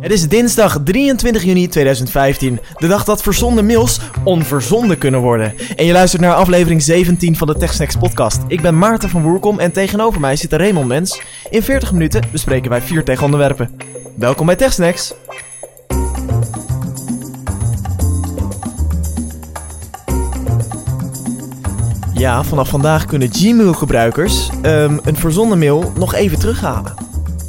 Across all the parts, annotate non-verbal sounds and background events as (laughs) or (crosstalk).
Het is dinsdag 23 juni 2015, de dag dat verzonden mails onverzonden kunnen worden. En je luistert naar aflevering 17 van de TechSnacks podcast. Ik ben Maarten van Woerkom en tegenover mij zit Raymond Mens. In 40 minuten bespreken wij vier tech-onderwerpen. Welkom bij TechSnacks. Ja, vanaf vandaag kunnen Gmail-gebruikers ehm, een verzonden mail nog even terughalen.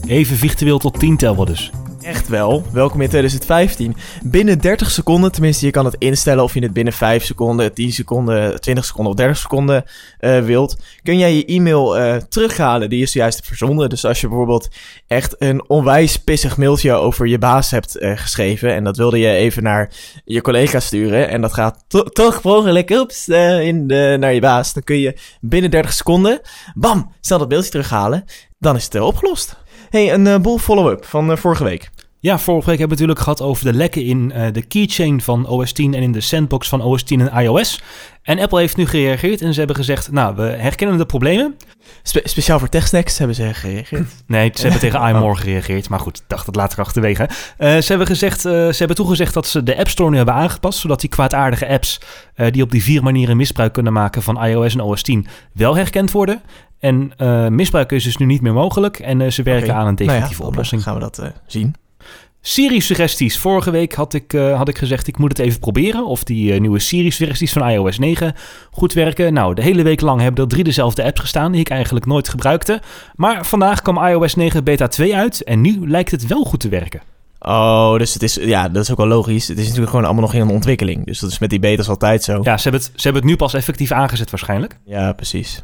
Even virtueel tot 10 tellen dus. Echt wel. Welkom in 2015. Binnen 30 seconden, tenminste je kan het instellen of je het binnen 5 seconden, 10 seconden, 20 seconden of 30 seconden uh, wilt. Kun jij je e-mail uh, terughalen die je zojuist hebt verzonden. Dus als je bijvoorbeeld echt een onwijs pissig mailtje over je baas hebt uh, geschreven en dat wilde je even naar je collega sturen en dat gaat to toch mogelijk ups, in de, naar je baas. Dan kun je binnen 30 seconden, bam, snel dat mailtje terughalen. Dan is het opgelost. Hey, een boel follow-up van vorige week. Ja, vorige week hebben we het natuurlijk gehad over de lekken in uh, de keychain van OS 10 en in de sandbox van OS 10 en iOS. En Apple heeft nu gereageerd en ze hebben gezegd, nou, we herkennen de problemen. Spe speciaal voor TechSnacks hebben ze gereageerd. (laughs) Nee, ze hebben tegen (laughs) iMore gereageerd, maar goed, ik dacht dat later achterwege. Uh, ze, hebben gezegd, uh, ze hebben toegezegd dat ze de App Store nu hebben aangepast, zodat die kwaadaardige apps die op die vier manieren misbruik kunnen maken van iOS en OS 10 wel herkend worden. En misbruik is dus nu niet meer mogelijk en ze werken okay. aan een definitieve nou ja, oplossing. Gaan we dat zien. Siri-suggesties. Vorige week had ik, uh, had ik gezegd, ik moet het even proberen of die uh, nieuwe Siri-suggesties van iOS 9 goed werken. Nou, de hele week lang hebben er drie dezelfde apps gestaan die ik eigenlijk nooit gebruikte. Maar vandaag kwam iOS 9 beta 2 uit en nu lijkt het wel goed te werken. Oh, dus het is, ja, dat is ook wel logisch. Het is natuurlijk gewoon allemaal nog in een ontwikkeling. Dus dat is met die betas altijd zo. Ja, ze hebben het, ze hebben het nu pas effectief aangezet waarschijnlijk. Ja, precies.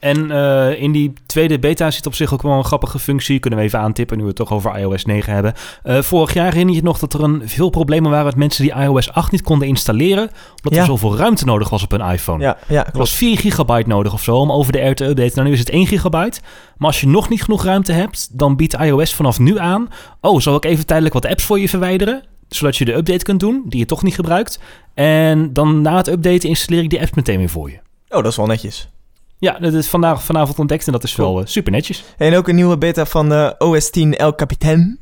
En uh, in die tweede beta zit op zich ook wel een grappige functie. Kunnen we even aantippen nu we het toch over iOS 9 hebben. Uh, vorig jaar herinner je nog dat er een, veel problemen waren met mensen die iOS 8 niet konden installeren. Omdat ja. er zoveel ruimte nodig was op hun iPhone. Ja, ja, er was 4 gigabyte nodig of zo om over de air te updaten. Nou, nu is het 1 gigabyte. Maar als je nog niet genoeg ruimte hebt, dan biedt iOS vanaf nu aan... Oh, zal ik even tijdelijk wat apps voor je verwijderen? Zodat je de update kunt doen, die je toch niet gebruikt. En dan na het updaten installeer ik die apps meteen weer voor je. Oh, dat is wel netjes. Ja, dat is vandaag, vanavond ontdekt en dat is wel uh, super netjes. En ook een nieuwe beta van uh, OS 10 El Capitan.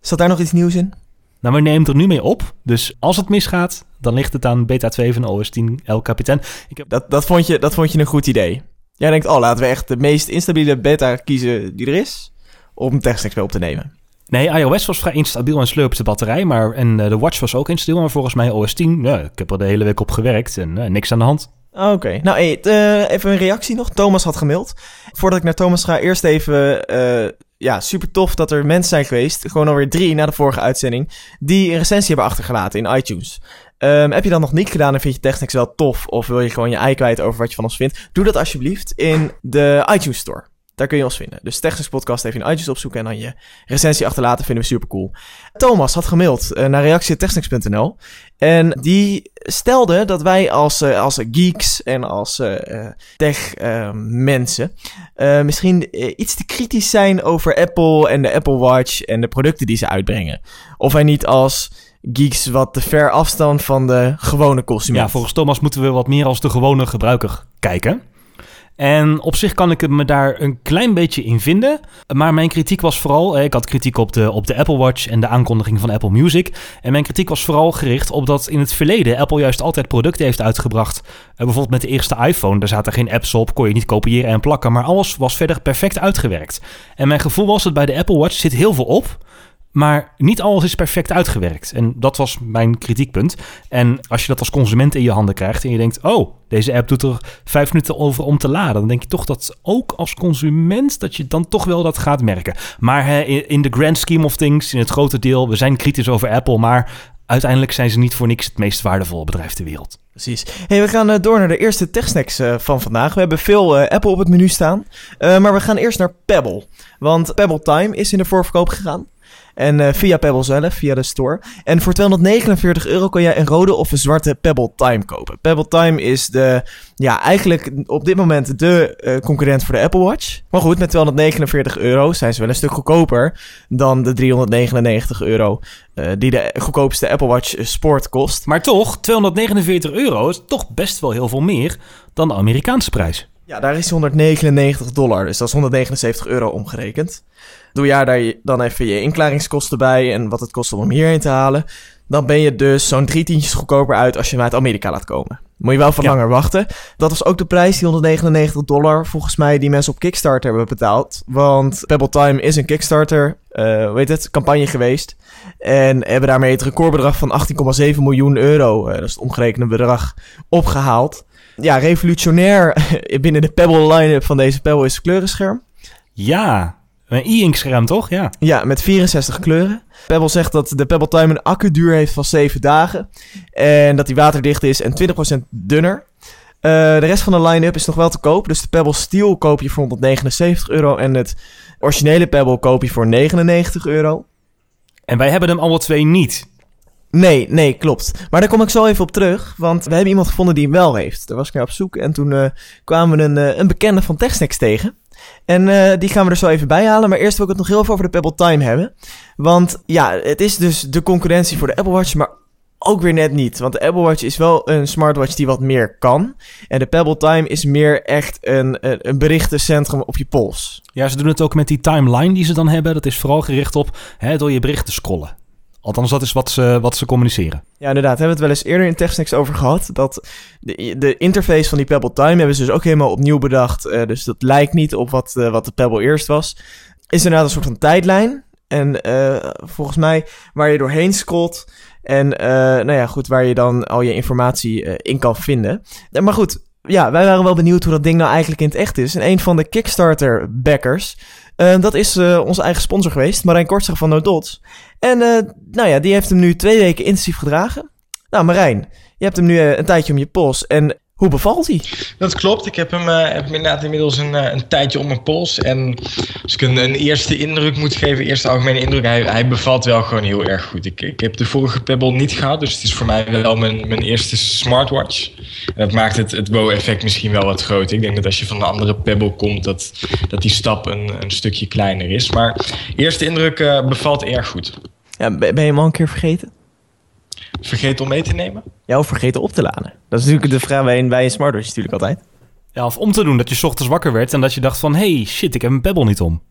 Zat daar nog iets nieuws in? Nou, we nemen er nu mee op. Dus als het misgaat, dan ligt het aan beta 2 van OS 10 El Capitan. Ik heb... dat, dat, vond je, dat vond je een goed idee. Jij denkt, oh, laten we echt de meest instabiele beta kiezen die er is... om TechSnacks mee op te nemen. Nee, iOS was vrij instabiel en slurpte de batterij. Maar, en uh, de Watch was ook instabiel. Maar volgens mij OS 10, ja, ik heb er de hele week op gewerkt en uh, niks aan de hand. Oké, okay. nou hey, uh, even een reactie nog. Thomas had gemaild. Voordat ik naar Thomas ga, eerst even... Uh, ja, super tof dat er mensen zijn geweest, gewoon alweer drie na de vorige uitzending, die een recensie hebben achtergelaten in iTunes. Um, heb je dat nog niet gedaan en vind je TechSnacks wel tof, of wil je gewoon je ei kwijt over wat je van ons vindt? Doe dat alsjeblieft in de iTunes Store. Daar kun je ons vinden. Dus Technics Podcast even in iTunes opzoeken en dan je recensie achterlaten. Vinden we super cool. Thomas had gemaild uh, naar reactie.technics.nl. En die stelde dat wij als, uh, als geeks en als uh, tech mensen misschien iets te kritisch zijn over Apple en de Apple Watch en de producten die ze uitbrengen. Of wij niet als geeks wat te ver afstand van de gewone consument. Ja, volgens Thomas moeten we wat meer als de gewone gebruiker kijken. En op zich kan ik me daar een klein beetje in vinden. Maar mijn kritiek was vooral... Ik had kritiek op de, op de Apple Watch en de aankondiging van Apple Music. En mijn kritiek was vooral gericht op dat in het verleden... Apple juist altijd producten heeft uitgebracht. bijvoorbeeld met de eerste iPhone. Daar zaten geen apps op, kon je niet kopiëren en plakken. Maar alles was verder perfect uitgewerkt. En mijn gevoel was dat bij de Apple Watch zit heel veel op... Maar niet alles is perfect uitgewerkt. En dat was mijn kritiekpunt. En als je dat als consument in je handen krijgt en je denkt: oh, deze app doet er vijf minuten over om te laden. Dan denk je toch dat ook als consument dat je dan toch wel dat gaat merken. Maar in de grand scheme of things, in het grote deel, we zijn kritisch over Apple, maar uiteindelijk zijn ze niet voor niks het meest waardevolle bedrijf ter wereld. Precies. Hey, we gaan uh, door naar de eerste techsnacks uh, van vandaag. We hebben veel uh, Apple op het menu staan. maar we gaan eerst naar Pebble. Want Pebble Time is in de voorverkoop gegaan. En uh, via Pebble zelf, via de store. En voor 249 euro kan jij een rode of een zwarte Pebble Time kopen. Pebble Time is de, ja, eigenlijk op dit moment de uh, concurrent voor de Apple Watch. Maar goed, met 249 euro zijn ze wel een stuk goedkoper dan de 399 euro uh, die de goedkoopste Apple Watch Sport kost. Maar toch, 249 euro is toch best wel heel veel meer dan de Amerikaanse prijs. Ja, daar is 199 dollar, dus dat is 179 euro omgerekend. Doe jij daar dan even je inklaringskosten bij en wat het kost om hem hierheen te halen. Dan ben je dus zo'n drie tientjes goedkoper uit als je hem uit Amerika laat komen. Moet je wel van Ja. langer wachten. Dat was ook de prijs, die 199 dollar, volgens mij, die mensen op Kickstarter hebben betaald. Want Pebble Time is een Kickstarter, eh hoe heet het, campagne geweest. En hebben daarmee het recordbedrag van 18,7 miljoen euro, eh, dat is het omgerekende bedrag, opgehaald. Ja, revolutionair (laughs) binnen de Pebble line-up van deze Pebble is het kleurenscherm. Ja, een e-ink scherm toch? Ja. Ja, met 64 kleuren. Pebble zegt dat de Pebble Time een accuduur heeft van 7 dagen. En dat die waterdicht is en 20% dunner. Eh, de rest van de line-up is nog wel te koop. Dus de Pebble Steel koop je voor 179 euro. En het originele Pebble koop je voor 99 euro. En wij hebben hem alle twee niet. Nee, nee, klopt. Maar daar kom ik zo even op terug. Want we hebben iemand gevonden die hem wel heeft. Daar was ik naar op zoek. En toen eh, kwamen we een, eh, een bekende van TechSnacks tegen. En eh, die gaan we er zo even bij halen. Maar eerst wil ik het nog heel even over de Pebble Time hebben. Want ja, het is dus de concurrentie voor de Apple Watch. Maar ook weer net niet. Want de Apple Watch is wel een smartwatch die wat meer kan. En de Pebble Time is meer echt een, een, een berichtencentrum op je pols. Ja, ze doen het ook met die timeline die ze dan hebben. Dat is vooral gericht op hè, door je bericht te scrollen. Althans, dat is wat ze, wat ze communiceren. Ja, inderdaad. Hebben we het wel eens eerder in TechSnacks over gehad. Dat de, de interface van die Pebble Time hebben ze dus ook helemaal opnieuw bedacht. Eh, dus dat lijkt niet op wat, eh, wat de Pebble eerst was. Is inderdaad een soort van tijdlijn. En eh, volgens mij waar je doorheen scrolt. En nou ja, goed, waar je dan al je informatie in kan vinden. Maar goed, ja, wij waren wel benieuwd hoe dat ding nou eigenlijk in het echt is. En een van de Kickstarter-backers, eh, dat is eh, onze eigen sponsor geweest, Marijn Kortzeg van No Dots. En eh, nou ja, die heeft hem nu twee weken intensief gedragen. Nou, Marijn, je hebt hem nu een tijdje om je pols. En hoe bevalt hij? Dat klopt. Ik heb hem, eh, heb hem inderdaad inmiddels een, eh, een tijdje om mijn pols. En als ik een, een eerste indruk moet geven, eerste algemene indruk, hij, hij bevalt wel gewoon heel erg goed. Ik, ik heb de vorige Pebble niet gehad, dus het is voor mij wel mijn, mijn eerste smartwatch. En dat maakt het, het wow-effect misschien wel wat groter. Ik denk dat als je van de andere Pebble komt, dat, dat die stap een, een stukje kleiner is. Maar eerste indruk eh, bevalt erg goed. Ja, ben je hem al een keer vergeten? Vergeet om mee te nemen. Ja, of vergeten op te laden. Dat is natuurlijk de vraag bij een, bij een smartwatch natuurlijk altijd. Ja, of om te doen dat je 's ochtends wakker werd en dat je dacht van... hey, shit, ik heb mijn Pebble niet om.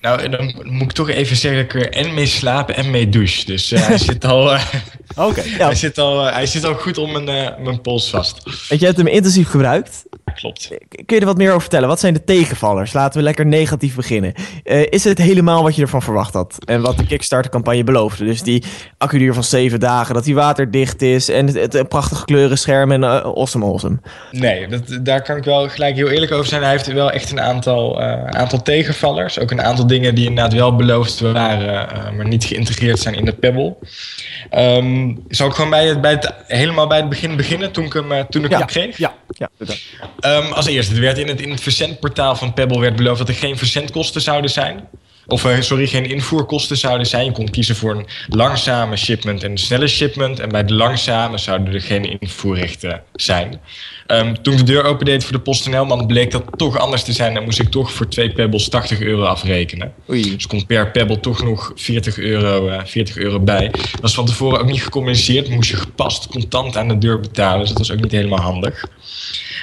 Nou, en dan moet ik toch even zeggen dat ik er en mee slaap en mee douche. Dus eh, hij zit al... eh, (laughs) Oké. Ja. Hij, zit al, eh, hij zit al goed om mijn, eh, mijn pols vast. Want je hebt hem intensief gebruikt. Klopt. Kun je er wat meer over vertellen? Wat zijn de tegenvallers? Laten we lekker negatief beginnen. Eh, is het helemaal wat je ervan verwacht had? En wat de Kickstarter-campagne beloofde? Dus die accuduur van 7 dagen, dat die waterdicht is... en het, prachtige kleurenscherm en eh, awesome awesome. Nee, dat, daar kan ik wel gelijk heel eerlijk over zijn. Hij heeft wel echt een aantal, eh, aantal tegenvallers. Ook een aantal dingen die inderdaad wel beloofd waren, eh, maar niet geïntegreerd zijn in de Pebble. Ehm zal ik gewoon bij het, bij het, helemaal bij het begin beginnen, toen ik hem, eh, toen ik Ja, hem kreeg? ja. Ja, Ehm, als eerste, er werd in het, in het verzendportaal van Pebble werd beloofd dat er geen verzendkosten zouden zijn. Of eh, sorry, geen invoerkosten zouden zijn. Je kon kiezen voor een langzame shipment en een snelle shipment. En bij de langzame zouden er geen invoerrechten zijn. Ehm, toen ik de deur opendeed voor de PostNL-man bleek dat toch anders te zijn. Dan moest ik toch voor twee pebbles 80 euro afrekenen. Oei. Dus komt per pebble toch nog 40 euro, eh, 40 euro bij. Dat was van tevoren ook niet gecommuniceerd. Moest je gepast contant aan de deur betalen. Dus dat was ook niet helemaal handig.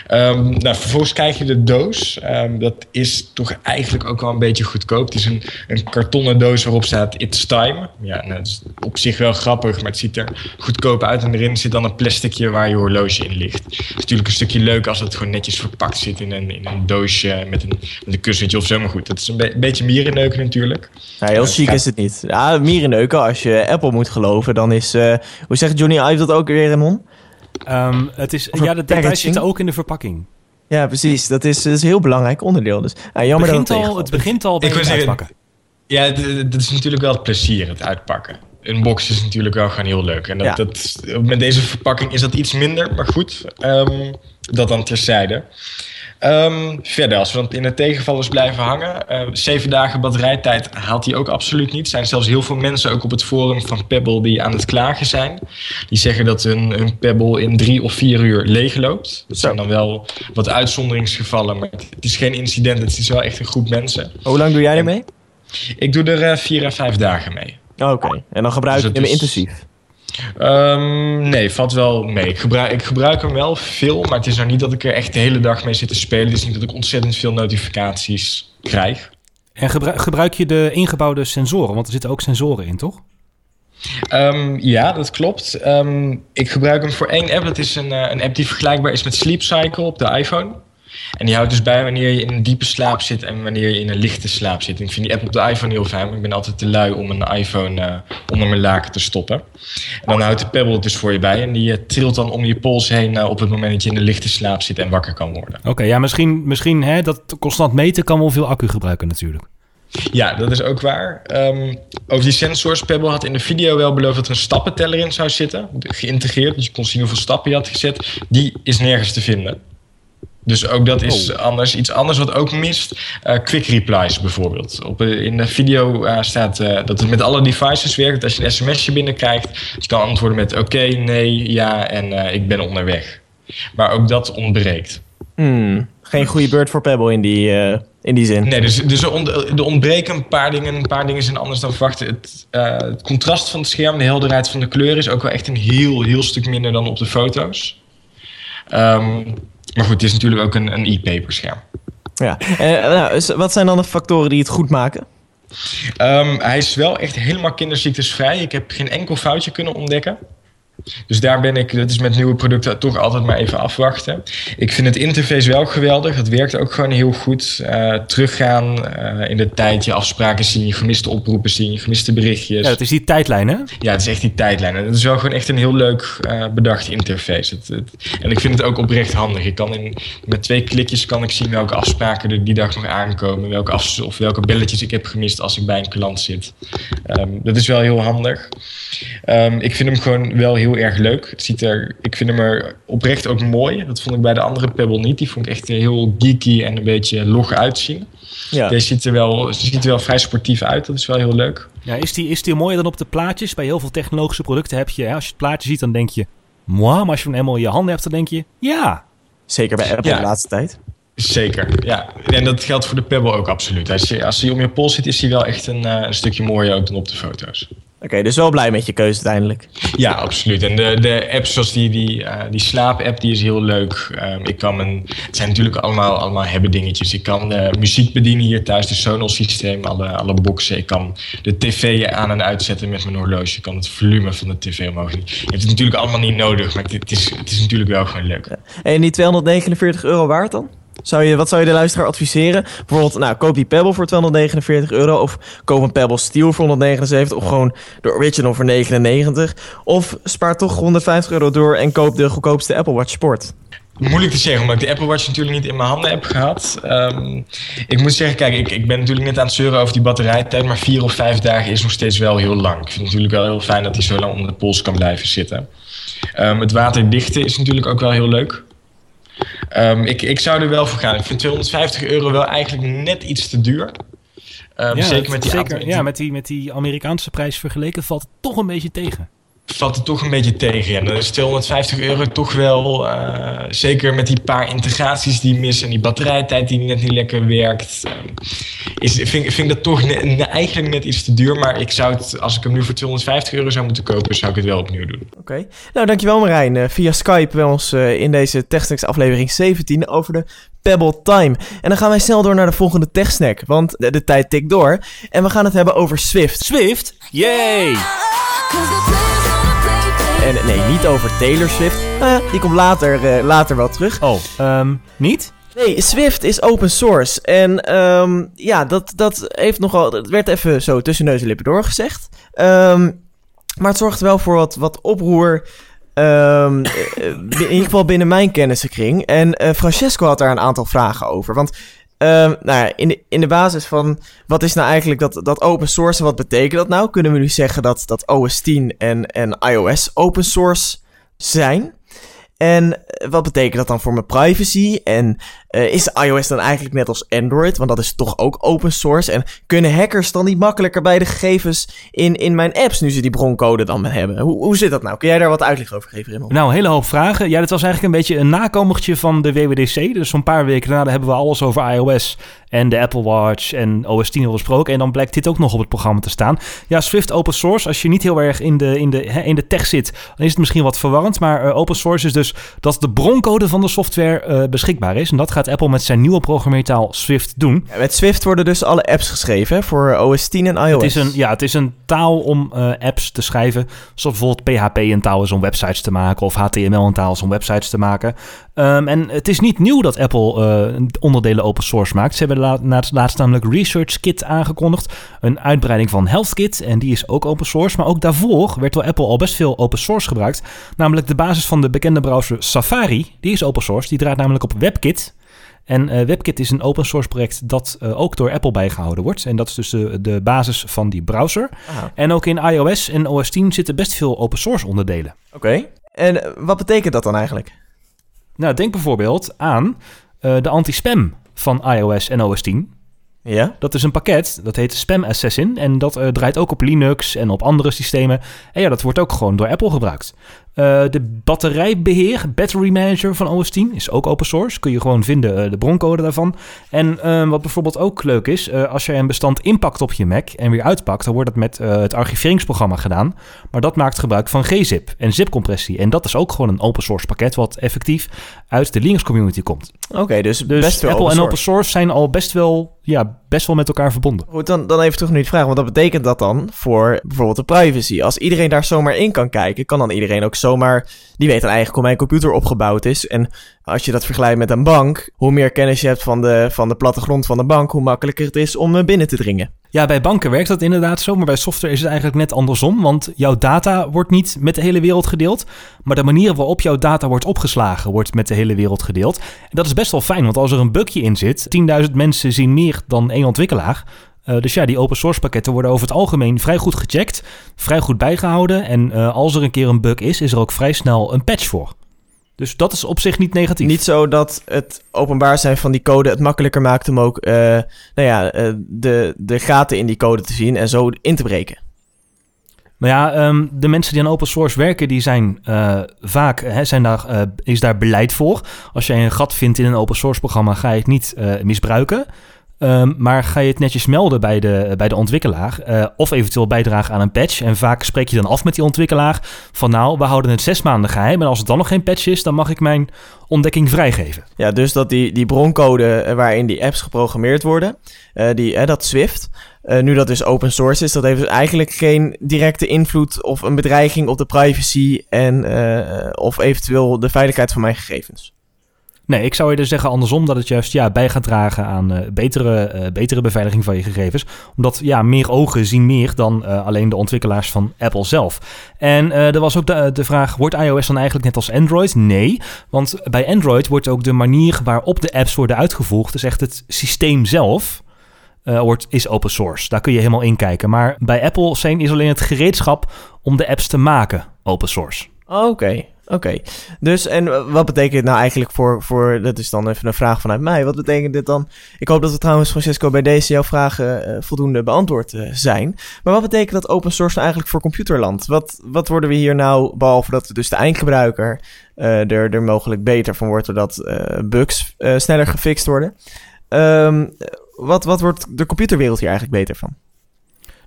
Ehm, nou, vervolgens krijg je de doos. Ehm, dat is toch eigenlijk ook wel een beetje goedkoop. Het is een, een kartonnen doos waarop staat It's Time. Ja, nou, dat is op zich wel grappig, maar het ziet er goedkoop uit. En erin zit dan een plasticje waar je horloge in ligt. Het is natuurlijk een stukje leuk als het gewoon netjes verpakt zit in een, in een doosje met een, met een kussentje of zo. Maar goed, dat is een, be- een beetje mierenneuken natuurlijk. Nou, heel Ja, chic is het niet. Ja, mierenneuken, als je Apple moet geloven, dan is... eh, hoe zegt Johnny Ive dat ook weer, Ramon? Ehm, het is, ja, de details packaging. zitten ook in de verpakking. Ja, precies. Dat is, dat is een heel belangrijk onderdeel. Dus jammer begint dat het al, het begint al bij het uitpakken. Ja, dat is natuurlijk wel het plezier, het uitpakken. Een box is natuurlijk wel gewoon heel leuk. En dat, Ja. dat, met deze verpakking is dat iets minder, maar goed. ehm, dat dan terzijde. Ehm, verder, als we dan in de tegenvallers blijven hangen. eh, zeven dagen batterijtijd haalt hij ook absoluut niet. Er zijn zelfs heel veel mensen ook op het forum van Pebble die aan het klagen zijn. Die zeggen dat hun, hun Pebble in drie of vier uur leegloopt. Dat zijn dan wel wat uitzonderingsgevallen, maar het is geen incident. Het is wel echt een groep mensen. Hoe lang doe jij ermee? Ik doe er eh, vier à vijf dagen mee. Oké, en dan gebruik je Dus hem het is- intensief. Ehm, nee, valt wel mee. Ik gebruik, ik gebruik hem wel veel, maar het is nou niet dat ik er echt de hele dag mee zit te spelen. Het is niet dat ik ontzettend veel notificaties krijg. En gebruik, gebruik je de ingebouwde sensoren? Want er zitten ook sensoren in, toch? Um, ja, dat klopt. Um, ik gebruik hem voor één app. Dat is een, uh, een app die vergelijkbaar is met Sleep Cycle op de iPhone. En die houdt dus bij wanneer je in een diepe slaap zit en wanneer je in een lichte slaap zit. En ik vind die app op de iPhone heel fijn, maar ik ben altijd te lui om een iPhone uh, onder mijn laken te stoppen. En dan houdt de Pebble het dus voor je bij en die uh, trilt dan om je pols heen uh, op het moment dat je in de lichte slaap zit en wakker kan worden. Oké, okay, ja, misschien, misschien hè, dat constant meten kan wel veel accu gebruiken natuurlijk. Ja, dat is ook waar. Um, over die sensors, Pebble had in de video wel beloofd dat er een stappenteller in zou zitten. Geïntegreerd, dus je kon zien hoeveel stappen je had gezet. Die is nergens te vinden. Dus ook dat is oh. anders. Iets anders wat ook mist, uh, quick replies bijvoorbeeld. Op, in de video uh, staat uh, dat het met alle devices werkt. Als je een sms'je binnenkrijgt, je kan antwoorden met oké, okay, nee, ja en ik ben onderweg. Maar ook dat ontbreekt. Hmm, geen goede beurt voor Pebble in die, in die zin. Nee, dus, dus er, ont, er, ontbreken een paar dingen. Een paar dingen zijn anders dan verwacht. Het, het contrast van het scherm, de helderheid van de kleur is ook wel echt een heel, heel stuk minder dan op de foto's. Um, maar goed, het is natuurlijk ook een, een e-paper scherm. Ja, en, nou, wat zijn dan de factoren die het goed maken? Um, hij is wel echt helemaal kinderziektesvrij. Ik heb geen enkel foutje kunnen ontdekken. Dus daar ben ik, dat is met nieuwe producten toch altijd maar even afwachten. Ik vind het interface wel geweldig. Het werkt ook gewoon heel goed. Uh, teruggaan uh, in de tijd, je afspraken zien, je gemiste oproepen zien, je gemiste berichtjes. Ja, het is die tijdlijn, hè? Ja, het is echt die tijdlijn. En het is wel gewoon echt een heel leuk uh, bedacht interface. Het, het, en ik vind het ook oprecht handig. Ik kan in, met twee klikjes kan ik zien welke afspraken er die dag nog aankomen. Welke af, of welke belletjes ik heb gemist als ik bij een klant zit. Um, dat is wel heel handig. Um, ik vind hem gewoon wel heel erg leuk. Het ziet er, ik vind hem er oprecht ook mooi. Dat vond ik bij de andere Pebble niet. Die vond ik echt heel geeky en een beetje log uitzien. Ja. Deze ziet er, wel, ziet er wel vrij sportief uit. Dat is wel heel leuk. Ja, is die, is die mooier dan op de plaatjes? Bij heel veel technologische producten heb je, hè, als je het plaatje ziet, dan denk je, moi. Maar als je hem helemaal in je handen hebt, dan denk je, ja. Zeker bij Apple ja. de laatste tijd. Zeker, ja. En dat geldt voor de Pebble ook absoluut. Als, je, als hij om je pols zit, is hij wel echt een, uh, een stukje mooier ook dan op de foto's. Oké, okay, dus wel blij met je keuze uiteindelijk. Ja, absoluut. En de, de apps zoals die, die, uh, die slaap-app, die is heel leuk. Um, ik kan mijn, het zijn natuurlijk allemaal, allemaal hebben dingetjes. Ik kan de muziek bedienen hier thuis, de Sonos systeem, alle, alle boxen. Ik kan de tv aan en uitzetten met mijn horloge. Ik kan het volume van de tv omhoog. Je hebt het natuurlijk allemaal niet nodig, maar het is, het is natuurlijk wel gewoon leuk. En die 249 euro waard dan? Zou je, wat zou je de luisteraar adviseren? Bijvoorbeeld, nou, koop die Pebble voor 249 euro. Of koop een Pebble Steel voor 179. Of gewoon de original voor 99. Of spaar toch 150 euro door en koop de goedkoopste Apple Watch Sport. Moeilijk te zeggen, omdat ik de Apple Watch natuurlijk niet in mijn handen heb gehad. Um, ik moet zeggen, kijk, ik, ik ben natuurlijk net aan het zeuren over die batterijtijd. Maar vier of vijf dagen is nog steeds wel heel lang. Ik vind het natuurlijk wel heel fijn dat hij zo lang onder de pols kan blijven zitten. Um, het waterdichte is natuurlijk ook wel heel leuk. Um, ik, ik zou er wel voor gaan. Ik vind 250 euro wel eigenlijk net iets te duur. Um, ja, zeker met die, zeker, ja, met, die, met die Amerikaanse prijs vergeleken valt het toch een beetje tegen valt het toch een beetje tegen. En dan is 250 euro toch wel, uh, zeker met die paar integraties die missen en die batterijtijd die net niet lekker werkt, uh, is, vind, vind ik dat toch ne, ne, eigenlijk net iets te duur. Maar ik zou het, als ik hem nu voor 250 euro zou moeten kopen, zou ik het wel opnieuw doen. Oké, okay. nou dankjewel Marijn. Uh, via Skype bij ons in deze TechSnacks aflevering 17 over de Pebble Time. En dan gaan wij snel door naar de volgende TechSnack, want de, de tijd tikt door. En we gaan het hebben over Swift. Swift? Yay! En nee, niet over Taylor Swift. Nou die komt later, uh, later wel terug. Oh, um, niet? Nee, Swift is open source. En um, ja, dat, dat heeft nogal. Dat werd even zo tussen neus en lippen doorgezegd. Um, maar het zorgt wel voor wat, wat oproer. Um, in ieder geval binnen mijn kennissenkring. En uh, Francesco had daar een aantal vragen over. Want Um, nou ja, in, de, in de basis van wat is nou eigenlijk dat, dat open source en wat betekent dat nou? Kunnen we nu zeggen dat, dat OS 10 en, en iOS open source zijn? En wat betekent dat dan voor mijn privacy? En uh, is iOS dan eigenlijk net als Android? Want dat is toch ook open source. En kunnen hackers dan niet makkelijker bij de gegevens in, in mijn apps, nu ze die broncode dan hebben? Hoe, hoe zit dat nou? Kun jij daar wat uitleg over geven, Raymond? Nou, een hele hoop vragen. Ja, dit was eigenlijk een beetje een nakomertje van de WWDC. Dus zo'n paar weken daarna hebben we alles over iOS en de Apple Watch en OS 10 al besproken. En dan blijkt dit ook nog op het programma te staan. Ja, Swift open source. Als je niet heel erg in de, in de, in de tech zit, dan is het misschien wat verwarrend. Maar uh, open source is dus dus dat de broncode van de software eh, beschikbaar is. En dat gaat Apple met zijn nieuwe programmeertaal Swift doen. Ja, met Swift worden dus alle apps geschreven hè, voor OS 10 en iOS. Het is, een, ja, het is een taal om eh, apps te schrijven. Zoals bijvoorbeeld PHP een taal is om websites te maken. Of HTML een taal is om websites te maken. Ehm, en het is niet nieuw dat Apple eh, onderdelen open source maakt. Ze hebben la laatst, laatst namelijk ResearchKit aangekondigd. Een uitbreiding van HealthKit. En die is ook open source. Maar ook daarvoor werd door Apple al best veel open source gebruikt. Namelijk de basis van de bekende browser Safari. Die is open source. Die draait namelijk op WebKit. En eh, WebKit is een open source project dat eh, ook door Apple bijgehouden wordt. En dat is dus de, de basis van die browser. Aha. En ook in iOS en OS 10 zitten best veel open source onderdelen. Oké. En eh, wat betekent dat dan eigenlijk? Nou, denk bijvoorbeeld aan de anti-spam van iOS en OS 10. Ja? Dat is een pakket, dat heet Spam Assassin. En dat draait ook op Linux en op andere systemen. En ja, dat wordt ook gewoon door Apple gebruikt. Eh, de batterijbeheer, Battery Manager van OS 10 is ook open source. Kun je gewoon vinden, eh, de broncode daarvan. En eh, wat bijvoorbeeld ook leuk is, eh, als je een bestand inpakt op je Mac en weer uitpakt, dan wordt dat met het archiveringsprogramma gedaan. Maar dat maakt gebruik van gzip en zipcompressie. En dat is ook gewoon een open source pakket wat effectief uit de Linux community komt. Oké, dus, Dus best wel Apple open en open source zijn al best wel, ja, best wel met elkaar verbonden. Goed, dan, dan even terug naar die vraag. Want wat betekent dat dan voor bijvoorbeeld de privacy? Als iedereen daar zomaar in kan kijken, kan dan iedereen ook zomaar... Die weet dan eigenlijk hoe mijn computer opgebouwd is. En als je dat vergelijkt met een bank, hoe meer kennis je hebt van de, van de plattegrond van de bank, hoe makkelijker het is om binnen te dringen. Ja, bij banken werkt dat inderdaad zo, maar bij software is het eigenlijk net andersom. Want jouw data wordt niet met de hele wereld gedeeld, maar de manier waarop jouw data wordt opgeslagen wordt met de hele wereld gedeeld. En dat is best wel fijn, want als er een bugje in zit, 10.000 mensen zien meer dan één ontwikkelaar. Eh, dus ja, die open source pakketten worden over het algemeen vrij goed gecheckt, vrij goed bijgehouden. En eh, als er een keer een bug is, is er ook vrij snel een patch voor. Dus dat is op zich niet negatief. Niet zo dat het openbaar zijn van die code het makkelijker maakt om ook eh, nou ja, de, de gaten in die code te zien en zo in te breken. Nou ja, ehm, de mensen die aan open source werken, die zijn vaak, hè, zijn daar, is daar beleid voor. Als jij een gat vindt in een open source programma, ga je het niet misbruiken. Ehm, maar ga je het netjes melden bij de, bij de ontwikkelaar eh, of eventueel bijdragen aan een patch. En vaak spreek je dan af met die ontwikkelaar van nou, we houden het zes maanden geheim. En als het dan nog geen patch is, dan mag ik mijn ontdekking vrijgeven. Ja, dus dat die, die broncode eh, waarin die apps geprogrammeerd worden, eh, die, dat Swift, nu dat dus open source is, dat heeft dus eigenlijk geen directe invloed of een bedreiging op de privacy en of eventueel de veiligheid van mijn gegevens. Nee, ik zou eerder zeggen andersom, dat het juist ja, bij gaat dragen aan eh, betere, eh, betere beveiliging van je gegevens. Omdat ja, meer ogen zien meer dan eh, alleen de ontwikkelaars van Apple zelf. En er was ook de, de vraag, wordt iOS dan eigenlijk net als Android? Nee, want bij Android wordt ook de manier waarop de apps worden uitgevoerd, dus echt het systeem zelf, wordt, is open source. Daar kun je helemaal in kijken. Maar bij Apple zijn, is alleen het gereedschap om de apps te maken open source. Oké, oké. Dus, en eh, wat betekent dit nou eigenlijk voor, voor, dat is dan even een vraag vanuit mij, wat betekent dit dan? Ik hoop dat we trouwens, Francesco, bij deze jouw vragen eh, voldoende beantwoord eh, zijn. Maar wat betekent dat open source nou eigenlijk voor computerland? Wat, wat worden we hier nou, behalve dat dus de eindgebruiker er, er mogelijk beter van wordt, doordat bugs sneller gefixt worden? Ehm, wat, wat wordt de computerwereld hier eigenlijk beter van?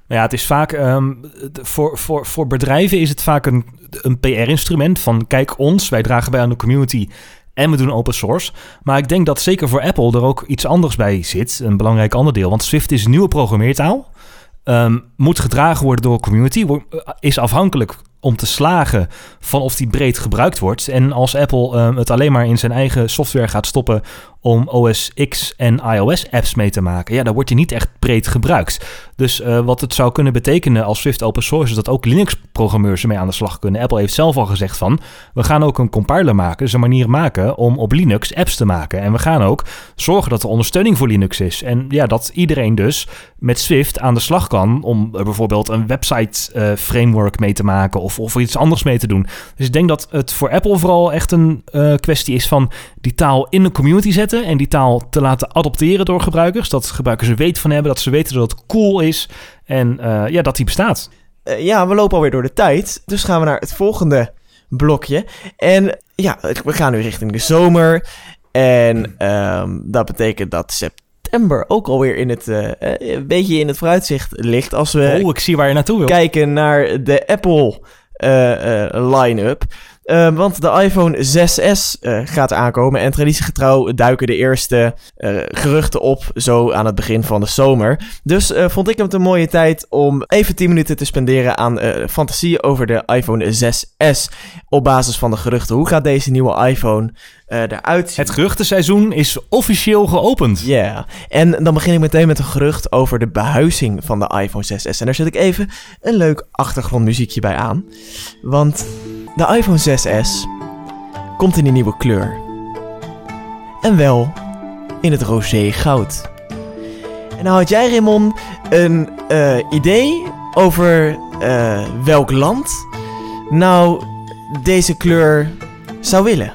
Nou ja, het is vaak ehm, voor, voor, voor bedrijven is het vaak een, een PR-instrument van kijk ons, wij dragen bij aan de community en we doen open source. Maar ik denk dat zeker voor Apple er ook iets anders bij zit, een belangrijk onderdeel. Want Swift is een nieuwe programmeertaal, ehm, moet gedragen worden door een community, eh, is afhankelijk om te slagen van of die breed gebruikt wordt. En als Apple ehm, het alleen maar in zijn eigen software gaat stoppen om OS X en iOS apps mee te maken, ja, dan wordt die niet echt breed gebruikt. Dus eh, wat het zou kunnen betekenen als Swift open source is dat ook Linux-programmeurs ermee aan de slag kunnen. Apple heeft zelf al gezegd van, we gaan ook een compiler maken, dus een manier maken om op Linux apps te maken. En we gaan ook zorgen dat er ondersteuning voor Linux is. En ja, dat iedereen dus met Swift aan de slag kan om er bijvoorbeeld een website eh, framework mee te maken of, of iets anders mee te doen. Dus ik denk dat het voor Apple vooral echt een eh, kwestie is van die taal in de community zetten en die taal te laten adopteren door gebruikers. Dat gebruikers er weet van hebben, dat ze weten dat het cool is en eh, ja, dat die bestaat. Eh, ja, we lopen alweer door de tijd. Dus gaan we naar het volgende blokje. En ja, we gaan nu richting de zomer. En ehm, dat betekent dat september ook alweer in het, eh, een beetje in het vooruitzicht ligt. Als we oh, ik zie waar je naartoe wil. kijken naar de Apple eh, line-up. Eh, want de iPhone 6S eh, gaat aankomen en traditiegetrouw duiken de eerste eh, geruchten op zo aan het begin van de zomer. Dus eh, vond ik het een mooie tijd om even 10 minuten te spenderen aan fantasie over de iPhone 6S op basis van de geruchten. Hoe gaat deze nieuwe iPhone eruit zien? Het geruchtenseizoen is officieel geopend. Ja, en dan begin ik meteen met een gerucht over de behuizing van de iPhone 6S. En daar zet ik even een leuk achtergrondmuziekje bij aan. Want de iPhone 6S komt in een nieuwe kleur. En wel in het roze goud. En nou had jij, Raymond, een eh, idee over eh, welk land nou deze kleur zou willen?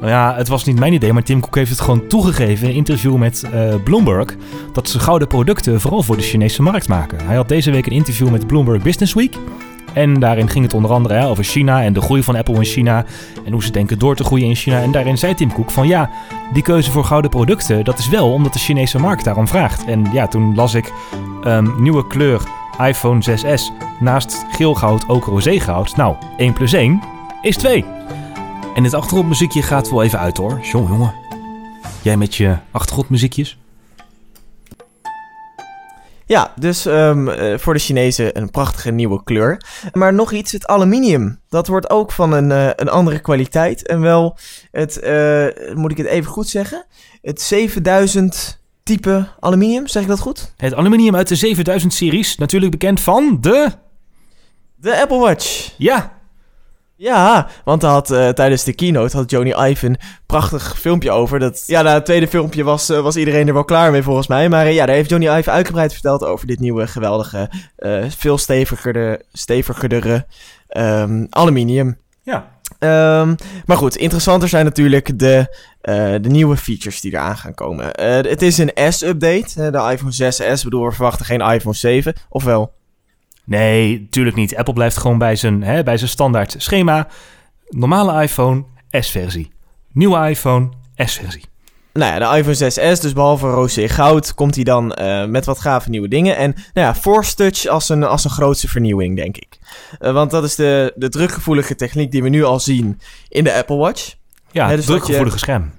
Nou ja, het was niet mijn idee, maar Tim Cook heeft het gewoon toegegeven in een interview met eh, Bloomberg. Dat ze gouden producten vooral voor de Chinese markt maken. Hij had deze week een interview met Bloomberg Business Week. En daarin ging het onder andere over China en de groei van Apple in China. En hoe ze denken door te groeien in China. En daarin zei Tim Cook van ja, die keuze voor gouden producten, dat is wel omdat de Chinese markt daarom vraagt. En ja, toen las ik ehm, nieuwe kleur iPhone 6S naast geel goud ook roze goud. Nou, 1 plus 1 is 2. En dit achtergrondmuziekje gaat wel even uit hoor. Jongen. Jij met je achtergrondmuziekjes? Ja, dus ehm, eh, voor de Chinezen een prachtige nieuwe kleur. Maar nog iets, het aluminium. Dat wordt ook van een, eh, een andere kwaliteit. En wel het, eh, moet ik het even goed zeggen? Het 7000 type aluminium, zeg ik dat goed? Het aluminium uit de 7000 series, natuurlijk bekend van de... De Apple Watch. Ja, Ja, want hij had, eh, tijdens de keynote had Joni Ive een prachtig filmpje over. Dat, ja, na het tweede filmpje was, eh, was iedereen er wel klaar mee volgens mij. Maar eh, ja, daar heeft Joni Ive uitgebreid verteld over dit nieuwe geweldige, veel stevigerdere ehm, aluminium. ja. Ehm, maar goed, interessanter zijn natuurlijk de, de nieuwe features die eraan gaan komen. Het is een S-update, de iPhone 6S. Ik bedoel, we verwachten geen iPhone 7, of wel? Nee, tuurlijk niet. Apple blijft gewoon bij zijn, hè, bij zijn standaard schema. Normale iPhone, S-versie. Nieuwe iPhone, S-versie. Nou ja, de iPhone 6S, dus behalve roze goud, komt hij dan eh, met wat gave nieuwe dingen. En nou ja, Force Touch als een, als een grootste vernieuwing, denk ik. Eh, want dat is de, de drukgevoelige techniek die we nu al zien in de Apple Watch. Ja, Ja, dus drukgevoelige scherm.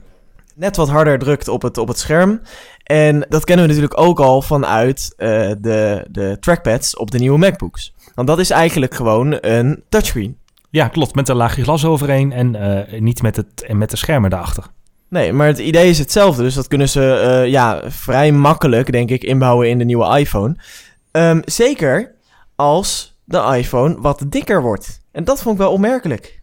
Net wat harder drukt op het, op het scherm. En dat kennen we natuurlijk ook al vanuit eh, de, de trackpads op de nieuwe MacBooks. Want dat is eigenlijk gewoon een touchscreen. Ja, klopt. Met een laagje glas overheen en eh, niet met, het, en met de schermen daarachter. Nee, maar het idee is hetzelfde. Dus dat kunnen ze eh, ja, vrij makkelijk, denk ik, inbouwen in de nieuwe iPhone. Ehm, zeker als de iPhone wat dikker wordt. En dat vond ik wel opmerkelijk.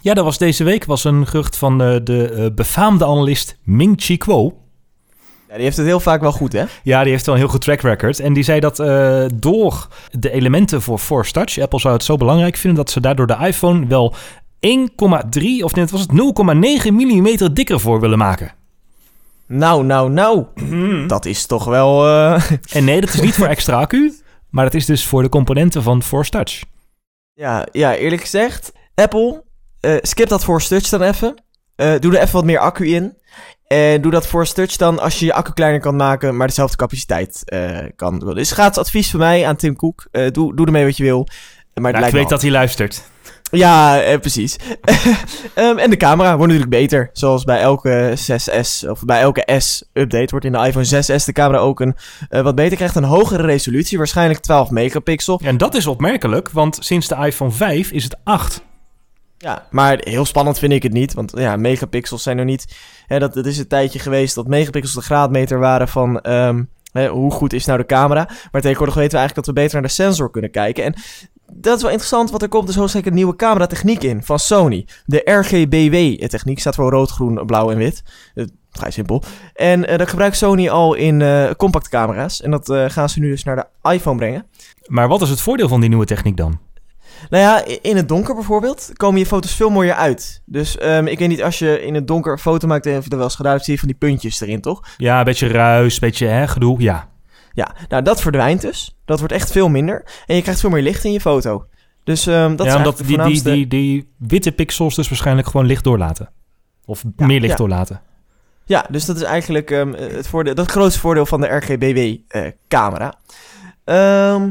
Ja, dat was deze week was een gerucht van de, de befaamde analist Ming-Chi Kuo. Die heeft het heel vaak wel goed, hè? Ja, die heeft wel een heel goed track record. En die zei dat eh, door de elementen voor Force Touch, Apple zou het zo belangrijk vinden dat ze daardoor de iPhone wel 1,3 of net was het 0,9 mm dikker voor willen maken. Nou, nou, nou. (clears throat) Dat is toch wel... eh, En nee, dat is niet voor (laughs) extra accu, maar dat is dus voor de componenten van Force Touch. Ja, ja, eerlijk gezegd, Apple, eh, skip dat voor Touch dan even. Doe er even wat meer accu in. En doe dat voor Touch dan als je je accu kleiner kan maken, maar dezelfde capaciteit eh, kan. Dus gratis advies van mij aan Tim Cook. Eh, doe, doe ermee wat je wil. Maar Nou, ik weet dat hij luistert. Ja, eh, precies. (laughs) Ehm, en de camera wordt natuurlijk beter. Zoals bij elke 6S of bij elke S-update wordt in de iPhone 6S de camera ook een wat beter. Krijgt een hogere resolutie, waarschijnlijk 12 megapixel. En dat is opmerkelijk, want sinds de iPhone 5 is het 8. Ja, maar heel spannend vind ik het niet. Want ja, megapixels zijn er niet. Hè, dat, dat is een tijdje geweest dat megapixels de graadmeter waren van. ehm, hè, hoe goed is nou de camera? Maar tegenwoordig weten we eigenlijk dat we beter naar de sensor kunnen kijken. En dat is wel interessant, want er komt dus hoogstwaarschijnlijk een nieuwe cameratechniek in van Sony. De RGBW-techniek staat voor rood, groen, blauw en wit. Eh, vrij simpel. En eh, dat gebruikt Sony al in eh compact camera's. En dat eh, gaan ze nu dus naar de iPhone brengen. Maar wat is het voordeel van die nieuwe techniek dan? Nou ja, in het donker bijvoorbeeld komen je foto's veel mooier uit. Dus ehm, ik weet niet, als je in het donker een foto maakt, heb je er wel eens gedaan, hebt, zie je van die puntjes erin, toch? Ja, een beetje ruis, een beetje hè, gedoe, ja. Ja, nou dat verdwijnt dus. Dat wordt echt veel minder. En je krijgt veel meer licht in je foto. Dus ehm, dat ja, is omdat die, die, die, die witte pixels dus waarschijnlijk gewoon licht doorlaten. Of Ja, meer licht ja. doorlaten. Ja, dus dat is eigenlijk ehm, het, voordeel, dat grootste voordeel van de RGBW-camera. Ehm,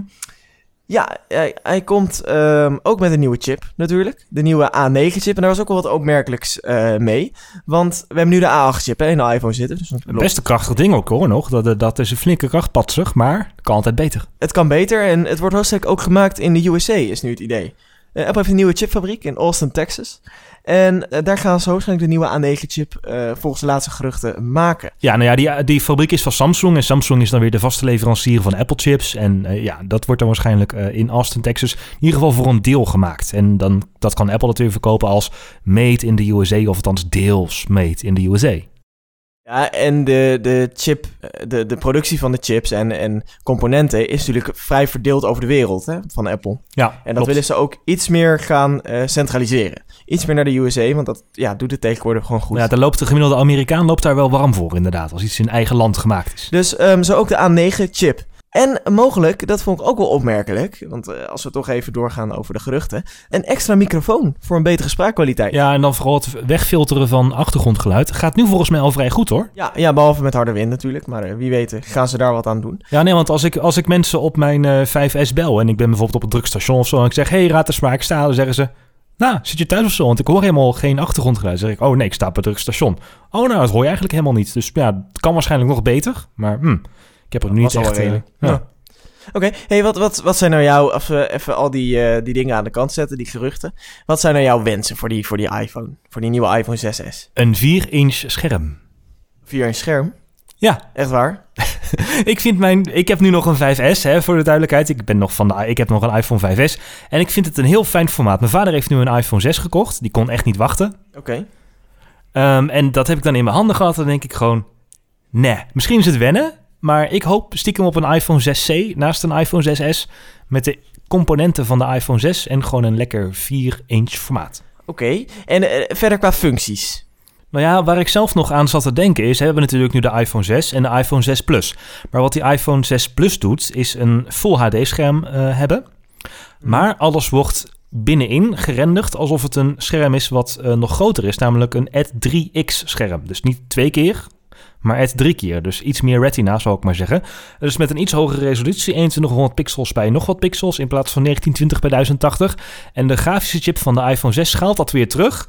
Ja, hij, hij komt ehm, ook met een nieuwe chip natuurlijk. De nieuwe A9-chip. En daar was ook wel wat opmerkelijks eh, mee. Want we hebben nu de A8-chip in de iPhone zitten. Dus Een best een krachtig ding ook hoor nog. Dat, dat is een flinke krachtpatsig, maar het kan altijd beter. Het kan beter en het wordt hoofdzakelijk ook gemaakt in de USA, is nu het idee. Eh, Apple heeft een nieuwe chipfabriek in Austin, Texas. En eh, daar gaan ze waarschijnlijk de nieuwe A9-chip eh, volgens de laatste geruchten maken. Ja, nou ja, die, die fabriek is van Samsung. En Samsung is dan weer de vaste leverancier van Apple chips. En ja, dat wordt dan waarschijnlijk in Austin, Texas in ieder geval voor een deel gemaakt. En dan, dat kan Apple natuurlijk verkopen als made in the USA. Of althans deels made in the USA. Ja, en de, de chip, eh, de, de productie van de chips en, en componenten is natuurlijk vrij verdeeld over de wereld hè, van Apple. Ja, En dat klopt. willen ze ook iets meer gaan eh, centraliseren. Iets meer naar de USA, want dat ja, doet het tegenwoordig gewoon goed. Ja, daar loopt de gemiddelde Amerikaan loopt daar wel warm voor inderdaad. Als iets in eigen land gemaakt is. Dus ehm, zo ook de A9-chip. En mogelijk, dat vond ik ook wel opmerkelijk, want eh, als we toch even doorgaan over de geruchten, een extra microfoon voor een betere spraakkwaliteit. Ja, en dan vooral het wegfilteren van achtergrondgeluid. Gaat nu volgens mij al vrij goed hoor. Ja, ja, behalve met harde wind natuurlijk, maar eh, wie weet eh, gaan ze daar wat aan doen. Ja, nee, want als ik, als ik mensen op mijn eh 5S bel en ik ben bijvoorbeeld op een druk station of zo en ik zeg, hey, raad de smaak staan, dan zeggen ze, nou, zit je thuis of zo? Want ik hoor helemaal geen achtergrondgeluid. Dan zeg ik, oh nee, ik sta op een druk station. Oh, nou, dat hoor je eigenlijk helemaal niet. Dus ja, het kan waarschijnlijk nog beter, maar hm, ik heb er nu niet echt... eh. Oké, hey, wat, wat, wat zijn nou jouw, als we even al die, eh, die dingen aan de kant zetten, die geruchten. Wat zijn nou jouw wensen voor die, voor die iPhone, voor die nieuwe iPhone 6S? Een 4-inch scherm. Via een scherm? Ja, Echt waar? (laughs) ik vind mijn... Ik heb nu nog een 5S, hè, voor de duidelijkheid. Ik, ben nog van de, ik heb nog een iPhone 5S. En ik vind het een heel fijn formaat. Mijn vader heeft nu een iPhone 6 gekocht. Die kon echt niet wachten. Oké. Ehm, en dat heb ik dan in mijn handen gehad. Dan denk ik gewoon, nee. Misschien is het wennen, maar ik hoop stiekem op een iPhone 6C naast een iPhone 6S met de componenten van de iPhone 6 en gewoon een lekker 4-inch formaat. Oké, en eh, verder qua functies? Nou ja, waar ik zelf nog aan zat te denken is, we hebben natuurlijk nu de iPhone 6 en de iPhone 6 Plus. Maar wat die iPhone 6 Plus doet, is een Full HD scherm eh, hebben. Maar alles wordt binnenin gerenderd alsof het een scherm is wat eh, nog groter is, namelijk een Ad 3X scherm. Dus niet twee keer, maar Ad drie keer. Dus iets meer retina, zou ik maar zeggen. Dus met een iets hogere resolutie, 2100 pixels bij nog wat pixels in plaats van 1920 bij 1080. En de grafische chip van de iPhone 6 schaalt dat weer terug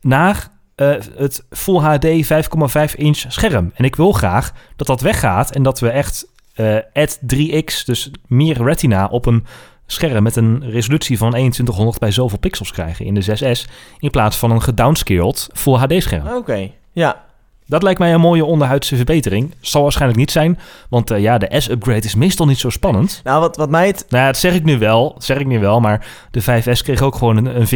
naar eh, het Full HD 5,5 inch scherm. En ik wil graag dat dat weggaat en dat we echt eh Ad 3X, dus meer retina op een scherm met een resolutie van 2100 bij zoveel pixels krijgen in de 6S, in plaats van een gedownscaled Full HD scherm. Oké, ja. Dat lijkt mij een mooie onderhuidse verbetering. Zal waarschijnlijk niet zijn, want eh, ja, de S-upgrade is meestal niet zo spannend. Nou, wat, wat mij het... Nou ja, dat zeg ik nu wel, zeg ik nu wel, maar de 5S kreeg ook gewoon een, een.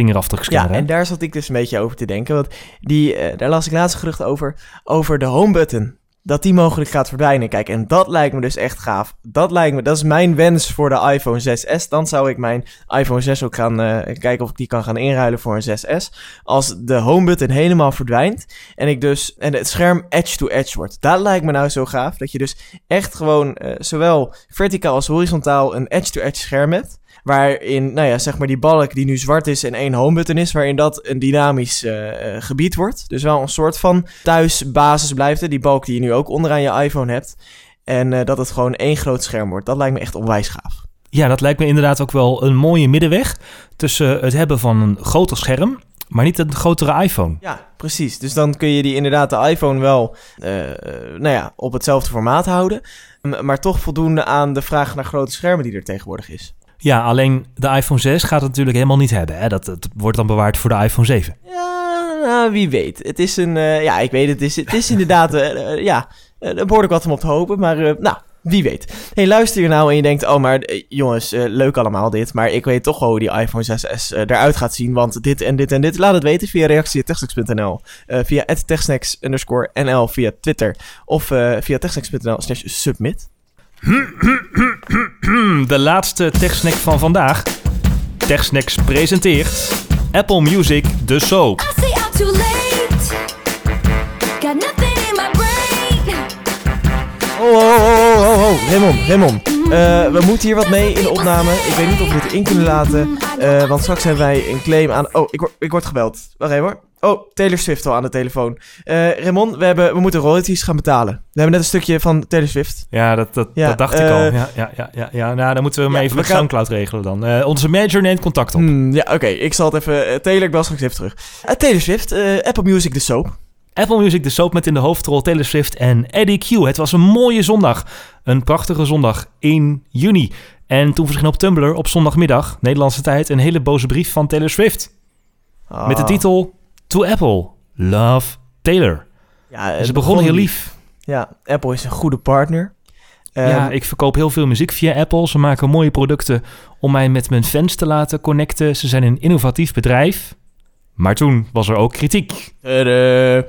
Ja, en daar zat ik dus een beetje over te denken. Want die, eh, daar las ik laatst geruchten over, over de home button. Dat die mogelijk gaat verdwijnen. Kijk, en dat lijkt me dus echt gaaf. Dat lijkt me, dat is mijn wens voor de iPhone 6S. Dan zou ik mijn iPhone 6 ook gaan eh, kijken of ik die kan gaan inruilen voor een 6S. Als de home button helemaal verdwijnt en ik dus en het scherm edge to edge wordt. Dat lijkt me nou zo gaaf dat je dus echt gewoon eh, zowel verticaal als horizontaal een edge to edge scherm hebt. Waarin, nou ja, zeg maar die balk die nu zwart is en één home button is, waarin dat een dynamisch eh, eh, gebied wordt. Dus wel een soort van thuisbasis blijft. Hè? Die balk die je nu ook onderaan je iPhone hebt. En eh, dat het gewoon één groot scherm wordt. Dat lijkt me echt onwijs gaaf. Ja, dat lijkt me inderdaad ook wel een mooie middenweg tussen het hebben van een groter scherm, maar niet een grotere iPhone. Ja, precies. Dus dan kun je die inderdaad de iPhone wel, nou ja, op hetzelfde formaat houden. Maar toch voldoende aan de vraag naar grote schermen die er tegenwoordig is. Ja, alleen de iPhone 6 gaat het natuurlijk helemaal niet hebben. Hè? Dat, dat wordt dan bewaard voor de iPhone 7. Ja, nou, wie weet. Het is een, eh, ja, ik weet het. Is, het is inderdaad, (laughs) eh, ja, er behoorlijk wat om op te hopen. Maar, nou, wie weet. Hey, luister je nou en je denkt, oh, maar jongens, leuk allemaal dit. Maar ik weet toch wel hoe die iPhone 6S eh, eruit gaat zien. Want dit en dit en dit. Laat het weten via reactie.techsnacks.nl. via techsnacks underscore NL via Twitter. Of via techsnacks.nl slash submit. (clears throat) De laatste TechSnack van vandaag. TechSnacks presenteert Apple Music De Soap. Oh, oh, oh, oh, oh, oh. Raymond, Raymond. Eh, we moeten hier wat mee in de opname. Ik weet niet of we dit in kunnen laten. eh, want straks hebben wij een claim aan... Oh, ik, word- ik word gebeld. Wacht even hoor. Oh, Taylor Swift al aan de telefoon. Eh Raymond, we, hebben, we moeten royalties gaan betalen. We hebben net een stukje van Taylor Swift. Ja, dat, dat, Ja, dat dacht ik eh, al. Ja, ja, ja, ja, ja. Nou, dan moeten we hem Ja, even met gaan- Soundcloud regelen dan. Eh, onze manager neemt contact op. Hmm, ja, oké. Ik zal het even... eh, Taylor, ik bel straks even terug. Eh, Taylor Swift, eh, Apple Music, de soap. Apple Music, de soap met in de hoofdrol Taylor Swift en Eddie Q. Het was een mooie zondag. Een prachtige zondag in juni. En toen verscheen op Tumblr op zondagmiddag, Nederlandse tijd, een hele boze brief van Taylor Swift. Met de Ah. titel To Apple, Love Taylor. Ja, ze begon heel lief. Ja, Apple is een goede partner. Ehm, ja, ik verkoop heel veel muziek via Apple. Ze maken mooie producten om mij met mijn fans te laten connecten. Ze zijn een innovatief bedrijf. Maar toen was er ook kritiek. Tadaa.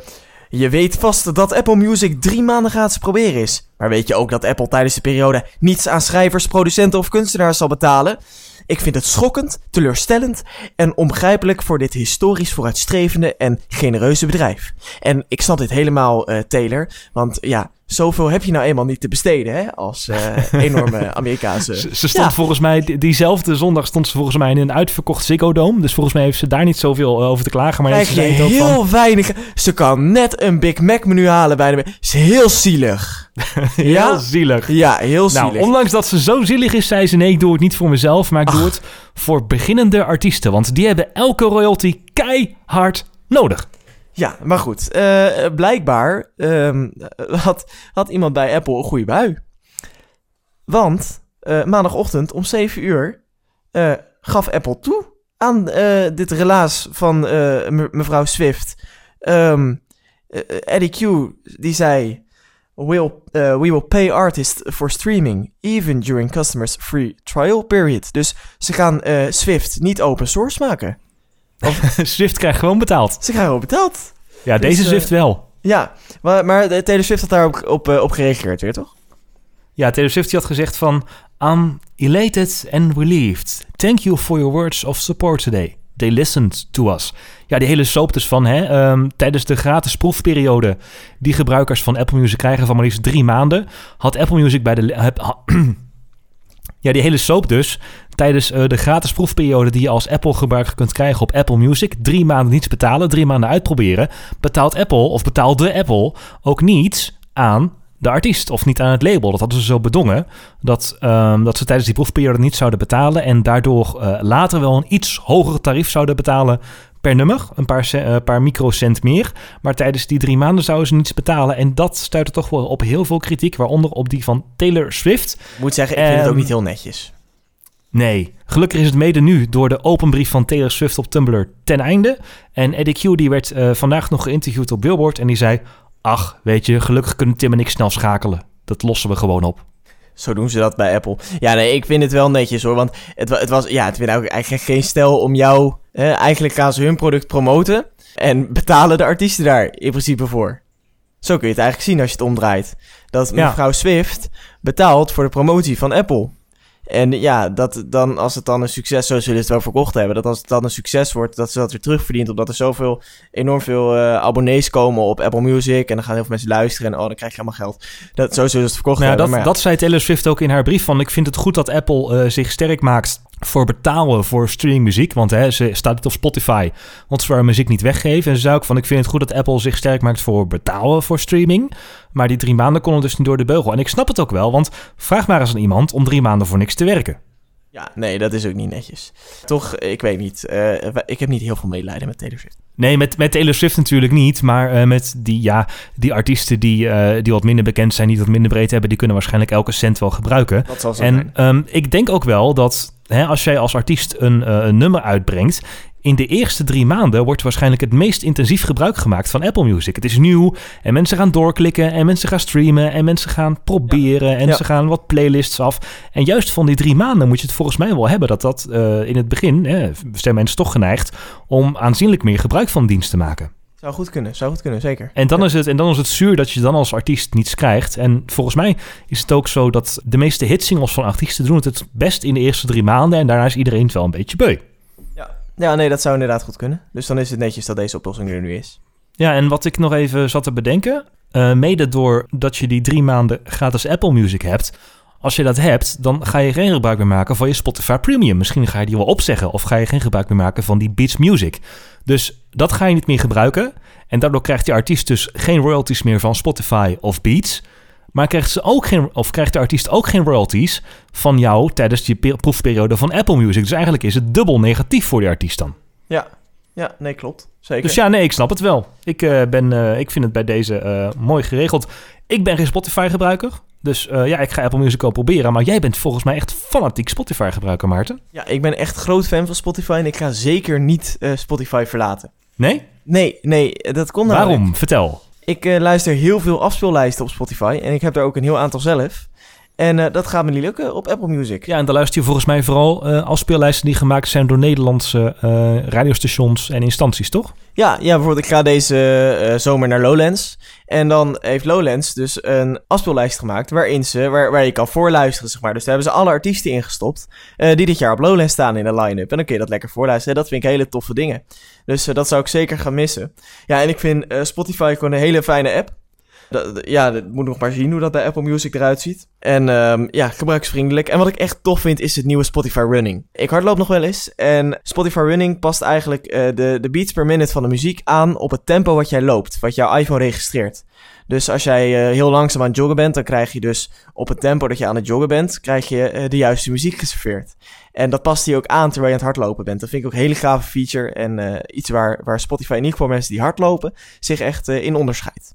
Je weet vast dat Apple Music drie maanden gratis proberen is. Maar weet je ook dat Apple tijdens de periode niets aan schrijvers, producenten of kunstenaars zal betalen? Ik vind het schokkend, teleurstellend en onbegrijpelijk voor dit historisch vooruitstrevende en genereuze bedrijf. En ik snap dit helemaal, eh, Taylor, want ja, zoveel heb je nou eenmaal niet te besteden, hè, als eh, (laughs) enorme Amerikaanse... Ze, ze stond Ja. volgens mij, die- diezelfde zondag stond ze volgens mij in een uitverkocht Ziggo Dome. Dus volgens mij heeft ze daar niet zoveel eh, over te klagen. Maar Krijg je van, heel weinig... Ze kan net een Big Mac menu halen bij de... Is heel zielig. (laughs) heel ja? zielig. Ja, heel zielig. Nou, ondanks dat ze zo zielig is, zei ze nee, ik doe het niet voor mezelf, maar ik doe het voor beginnende artiesten. Want die hebben elke royalty keihard nodig. Ja, maar goed. eh, blijkbaar ehm, had, had iemand bij Apple een goede bui. Want eh, maandagochtend om 7 uur eh, gaf Apple toe aan dit relaas van me- mevrouw Swift. Eh, Eddie Q, die zei... We will pay artists for streaming, even during customers' free trial period. Dus ze gaan Swift niet open source maken. (laughs) Swift krijgt gewoon betaald. Ze krijgen ook betaald. Ja, Dus, deze eh, Swift wel. Ja, maar, maar de Taylor Swift had daar op, op, eh, op gereageerd, weer toch? Ja, Taylor Swift die had gezegd van... I'm elated and relieved. Thank you for your words of support today. They listened to us. Ja, die hele soap dus van... Hè, ehm, tijdens de gratis proefperiode... die gebruikers van Apple Music krijgen van maar liefst drie maanden... had Apple Music bij de... (clears throat) ja, die hele soap dus... tijdens eh, de gratis proefperiode... die je als Apple-gebruiker kunt krijgen op Apple Music... drie maanden niets betalen, drie maanden uitproberen... betaalt Apple, of betaalde Apple... ook niets aan de artiest. Of niet aan het label. Dat hadden ze zo bedongen dat, ehm, dat ze tijdens die proefperiode niet zouden betalen. En daardoor eh, later wel een iets hoger tarief zouden betalen per nummer, een paar, eh, paar microcent meer. Maar tijdens die drie maanden zouden ze niets betalen en dat stuitte toch wel op heel veel kritiek, waaronder op die van Taylor Swift. Ik moet zeggen, ik vind het ook Ehm, niet heel netjes. Nee, gelukkig is het mede nu door de open brief van Taylor Swift op Tumblr ten einde. En Eddie Q die werd eh, vandaag nog geïnterviewd op Billboard en die zei... Ach, weet je, gelukkig kunnen Tim en ik snel schakelen. Dat lossen we gewoon op. Zo doen ze dat bij Apple. Ja, nee, ik vind het wel netjes hoor. Want het, het was, ja, het vind ook eigenlijk geen stel om jou. eh, eigenlijk gaan ze hun product promoten. En betalen de artiesten daar in principe voor. Zo kun je het eigenlijk zien als je het omdraait. Dat Ja. mevrouw Swift betaalt voor de promotie van Apple. En ja, dat dan, als het dan een succes, zo zullen ze het wel verkocht hebben, dat als het dan een succes wordt, dat ze dat weer terugverdient, omdat er zoveel, enorm veel eh, abonnees komen op Apple Music, en dan gaan heel veel mensen luisteren, en oh, dan krijg je allemaal geld. Dat, zo zullen ze het verkocht Nou hebben. dat, ja. dat zei Taylor Swift ook in haar brief van... ik vind het goed dat Apple eh, zich sterk maakt voor betalen voor streamingmuziek. Want hè, ze staat niet op Spotify, want ze wil haar muziek niet weggeven. En ze zei ook van, ik vind het goed dat Apple zich sterk maakt voor betalen voor streaming. Maar die drie maanden konden dus niet door de beugel. En ik snap het ook wel, want vraag maar eens aan iemand om drie maanden voor niks te werken. Ja, nee, dat is ook niet netjes. Toch, ik weet niet. eh, ik heb niet heel veel medelijden met Taylor Swift. Nee, met, met Taylor Swift natuurlijk niet. Maar eh, met die, ja, die artiesten die, eh, die wat minder bekend zijn, die wat minder breed hebben, die kunnen waarschijnlijk elke cent wel gebruiken. Dat zal zo En zijn. ehm, ik denk ook wel dat hè, als jij als artiest een, eh, een nummer uitbrengt. In de eerste drie maanden wordt waarschijnlijk het meest intensief gebruik gemaakt van Apple Music. Het is nieuw en mensen gaan doorklikken en mensen gaan streamen en mensen gaan proberen en Ja. ze gaan wat playlists af. En juist van die drie maanden moet je het volgens mij wel hebben dat dat eh, in het begin, hè, zijn mensen toch geneigd om aanzienlijk meer gebruik van dienst te maken. Zou goed kunnen, zou goed kunnen, zeker. En dan, is het, en dan is het zuur dat je dan als artiest niets krijgt. En volgens mij is het ook zo dat de meeste hitsingles van artiesten doen het het best in de eerste drie maanden. En daarna is iedereen het wel een beetje beu. Ja, nee, dat zou inderdaad goed kunnen. Dus dan is het netjes dat deze oplossing er nu is. Ja, en wat ik nog even zat te bedenken. Uh, mede doordat je die drie maanden gratis Apple Music hebt. Als je dat hebt, dan ga je geen gebruik meer maken van je Spotify Premium. Misschien ga je die wel opzeggen of ga je geen gebruik meer maken van die Beats Music. Dus dat ga je niet meer gebruiken. En daardoor krijgt die artiest dus geen royalties meer van Spotify of Beats. Maar krijgt, ze ook geen, of krijgt de artiest ook geen royalties van jou tijdens je proefperiode van Apple Music. Dus eigenlijk is het dubbel negatief voor die artiest dan. Ja, ja nee, klopt. Zeker. Dus ja, nee, ik snap het wel. Ik, uh, ben, uh, ik vind het bij deze uh, mooi geregeld. Ik ben geen Spotify-gebruiker. Dus ja, ik ga Apple Music al proberen. Maar jij bent volgens mij echt fanatiek Spotify-gebruiker, Maarten. Ja, ik ben echt groot fan van Spotify. En ik ga zeker niet Spotify verlaten. Nee? Nee, nee, dat kon Waarom? Namelijk. Vertel. Ik uh, luister heel veel afspeellijsten op Spotify. En ik heb er ook een heel aantal zelf. En uh, dat gaat me niet lukken op Apple Music. Ja, en dan luister je volgens mij vooral uh, afspeellijsten die gemaakt zijn door Nederlandse radiostations en instanties, toch? Ja, ja bijvoorbeeld ik ga deze zomer naar Lowlands. En dan heeft Lowlands dus een afspeellijst gemaakt waarin ze, waar, waar je kan voorluisteren, zeg maar. Dus daar hebben ze alle artiesten ingestopt die dit jaar op Lowlands staan in de line-up. En dan kun je dat lekker voorluisteren. Dat vind ik hele toffe dingen. Dus dat zou ik zeker gaan missen. Ja, en ik vind Spotify gewoon een hele fijne app. Ja, dat moet nog maar zien hoe dat bij Apple Music eruit ziet. En um, ja, gebruiksvriendelijk. En wat ik echt tof vind, is het nieuwe Spotify Running. Ik hardloop nog wel eens. En Spotify Running past eigenlijk uh, de, de beats per minute van de muziek aan op het tempo wat jij loopt. Wat jouw iPhone registreert. Dus als jij uh, heel langzaam aan het joggen bent, dan krijg je dus op het tempo dat je aan het joggen bent, krijg je uh, de juiste muziek geserveerd. En dat past hij ook aan terwijl je aan het hardlopen bent. Dat vind ik ook een hele gave feature en iets waar, waar Spotify in ieder geval mensen die hardlopen zich echt in onderscheidt.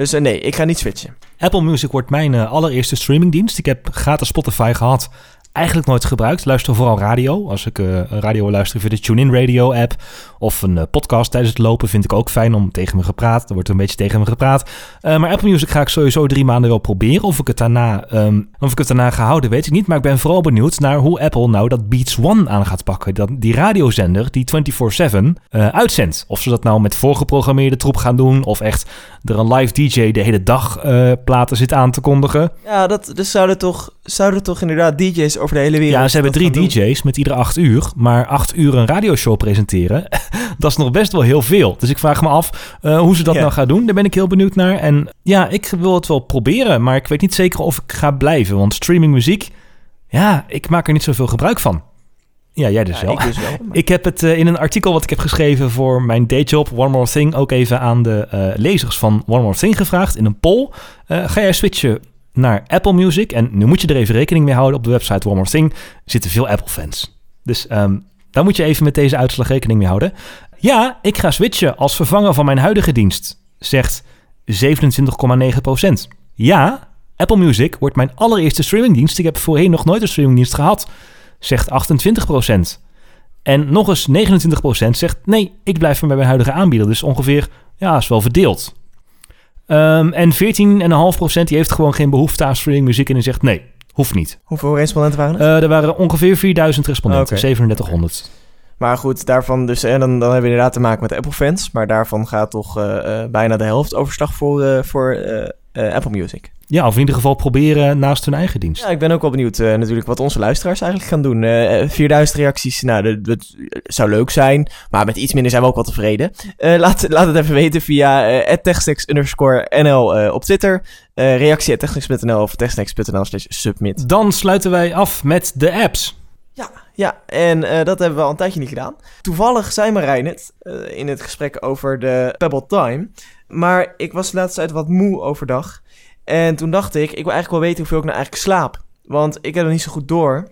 Dus nee, ik ga niet switchen. Apple Music wordt mijn allereerste streamingdienst. Ik heb gratis Spotify gehad eigenlijk nooit gebruikt. Luister vooral radio. Als ik uh, radio luister via de TuneIn Radio app of een uh, podcast tijdens het lopen vind ik ook fijn om tegen me gepraat. Er wordt een beetje tegen me gepraat. Uh, maar Apple Music ga ik sowieso drie maanden wel proberen. Of ik het daarna, um, of ik het daarna ga houden, weet ik niet. Maar ik ben vooral benieuwd naar hoe Apple nou dat Beats One aan gaat pakken. Dat, die radiozender die 24/7 uitzendt. Of ze dat nou met voorgeprogrammeerde troep gaan doen. Of echt er een live DJ de hele dag platen zit aan te kondigen. Ja, dat, dus zouden toch, zouden toch inderdaad DJ's over de hele wereld. Ja, ze hebben drie DJ's met iedere acht uur. Maar acht uur een radioshow presenteren, (laughs) dat is nog best wel heel veel. Dus ik vraag me af uh, hoe ze dat ja. nou gaan doen. Daar ben ik heel benieuwd naar. En ja, ik wil het wel proberen. Maar ik weet niet zeker of ik ga blijven. Want streaming muziek, ja, ik maak er niet zoveel gebruik van. Ja, jij dus ja, wel. Ik, dus wel (laughs) maar... ik heb het uh, in een artikel wat ik heb geschreven voor mijn dayjob, One More Thing, ook even aan de uh, lezers van One More Thing gevraagd in een poll. ga jij switchen naar Apple Music. En nu moet je er even rekening mee houden. Op de website One More Thing zitten veel Apple-fans. Dus um, daar moet je even met deze uitslag rekening mee houden. Ja, ik ga switchen als vervanger van mijn huidige dienst, zegt 27,9%. Ja, Apple Music wordt mijn allereerste streamingdienst. Ik heb voorheen nog nooit een streamingdienst gehad, zegt 28%. En nog eens 29% zegt nee, ik blijf bij mijn huidige aanbieder. Dus ongeveer, ja, is wel verdeeld. Um, en 14,5% die heeft gewoon geen behoefte aan streaming muziek en die zegt nee, hoeft niet. Hoeveel respondenten waren het? Uh, er waren ongeveer 4000 respondenten, okay. 3700. Maar goed, daarvan dus, en dan, dan hebben we inderdaad te maken met Apple-fans. Maar daarvan gaat toch uh, uh, bijna de helft overslag voor, voor Apple Music. Ja, of in ieder geval proberen naast hun eigen dienst. Ja, ik ben ook wel benieuwd uh, natuurlijk wat onze luisteraars eigenlijk gaan doen. Uh, 4000 reacties, nou, dat, zou leuk zijn. Maar met iets minder zijn we ook wel tevreden. Uh, laat, laat het even weten via uh, techsnacks underscore NL op Twitter. reactie techsnacks.nl of techsnacks.nl slash submit. Dan sluiten wij af met de apps. Ja, ja, en uh, dat hebben we al een tijdje niet gedaan. Toevallig zei Marijn het uh, in het gesprek over de Pebble Time. Maar ik was de laatste tijd wat moe overdag. En toen dacht ik, ik wil eigenlijk wel weten hoeveel ik nou eigenlijk slaap. Want ik heb er niet zo goed door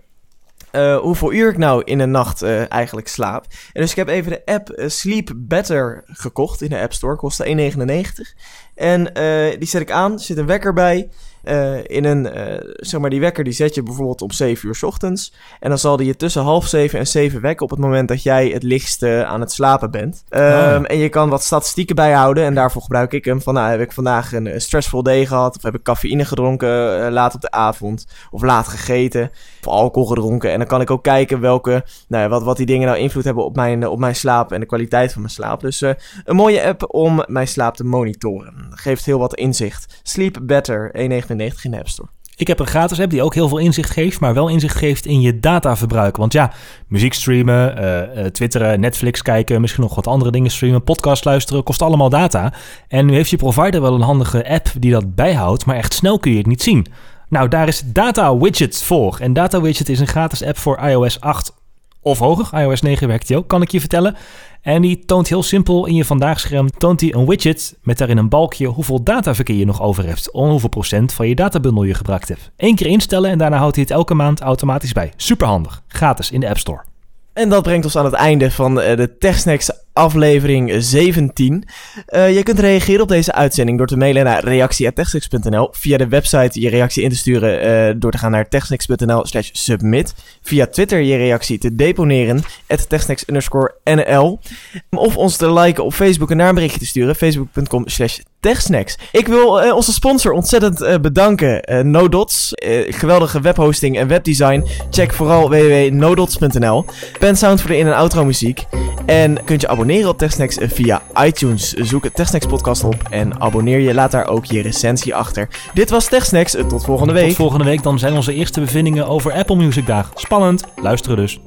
uh, hoeveel uur ik nou in een nacht uh, eigenlijk slaap. En dus ik heb even de app uh, Sleep Better gekocht in de App Store. Kostte 1,99. En die zet ik aan, er zit een wekker bij. Uh, in een, uh, zeg maar, die wekker die zet je bijvoorbeeld om 7 uur s ochtends. En dan zal die je tussen half 7 en 7 wekken op het moment dat jij het lichtst uh, aan het slapen bent. Um, oh. En je kan wat statistieken bijhouden en daarvoor gebruik ik hem. Van nou, heb ik vandaag een stressful day gehad? Of heb ik cafeïne gedronken laat op de avond? Of laat gegeten? Of alcohol gedronken? En dan kan ik ook kijken welke, nou, wat, wat die dingen nou invloed hebben op mijn, op mijn slaap en de kwaliteit van mijn slaap. Dus een mooie app om mijn slaap te monitoren. Geeft heel wat inzicht. Sleep Better, 1,99 in de App Store. Ik heb een gratis app die ook heel veel inzicht geeft, maar wel inzicht geeft in je dataverbruik. Want ja, muziek streamen, uh, twitteren, Netflix kijken, misschien nog wat andere dingen streamen, podcast luisteren, kost allemaal data. En nu heeft je provider wel een handige app die dat bijhoudt, maar echt snel kun je het niet zien. Nou, daar is Data Widget voor. En Data Widget is een gratis app voor iOS 8 of hoger. iOS 9 werkt die ook, kan ik je vertellen. En die toont heel simpel in je vandaagscherm toont hij een widget met daarin een balkje hoeveel dataverkeer je nog over hebt. Hoeveel procent van je databundel je gebruikt hebt. Eén keer instellen en daarna houdt hij het elke maand automatisch bij. Superhandig. Gratis in de App Store. En dat brengt ons aan het einde van eh, de TechSnacks aflevering 17. Uh, je kunt reageren op deze uitzending door te mailen naar reactie.techsnacks.nl. Via de website je reactie in te sturen uh, door te gaan naar techsnacks.nl slash submit. Via Twitter je reactie te deponeren, at techsnacks nl. Of ons te liken op Facebook en daar een berichtje te sturen, facebook.com slash. Ik wil uh, onze sponsor ontzettend bedanken, NoDots. geweldige webhosting en webdesign. Check vooral www.nodots.nl. Pensound voor de in- en outro muziek. En kunt je abonneren op TechSnacks via iTunes. Zoek het TechSnacks podcast op en abonneer je. Laat daar ook je recensie achter. Dit was TechSnacks. Tot volgende week. Tot volgende week. Dan zijn onze eerste bevindingen over Apple Music Dag. Spannend. Luisteren dus.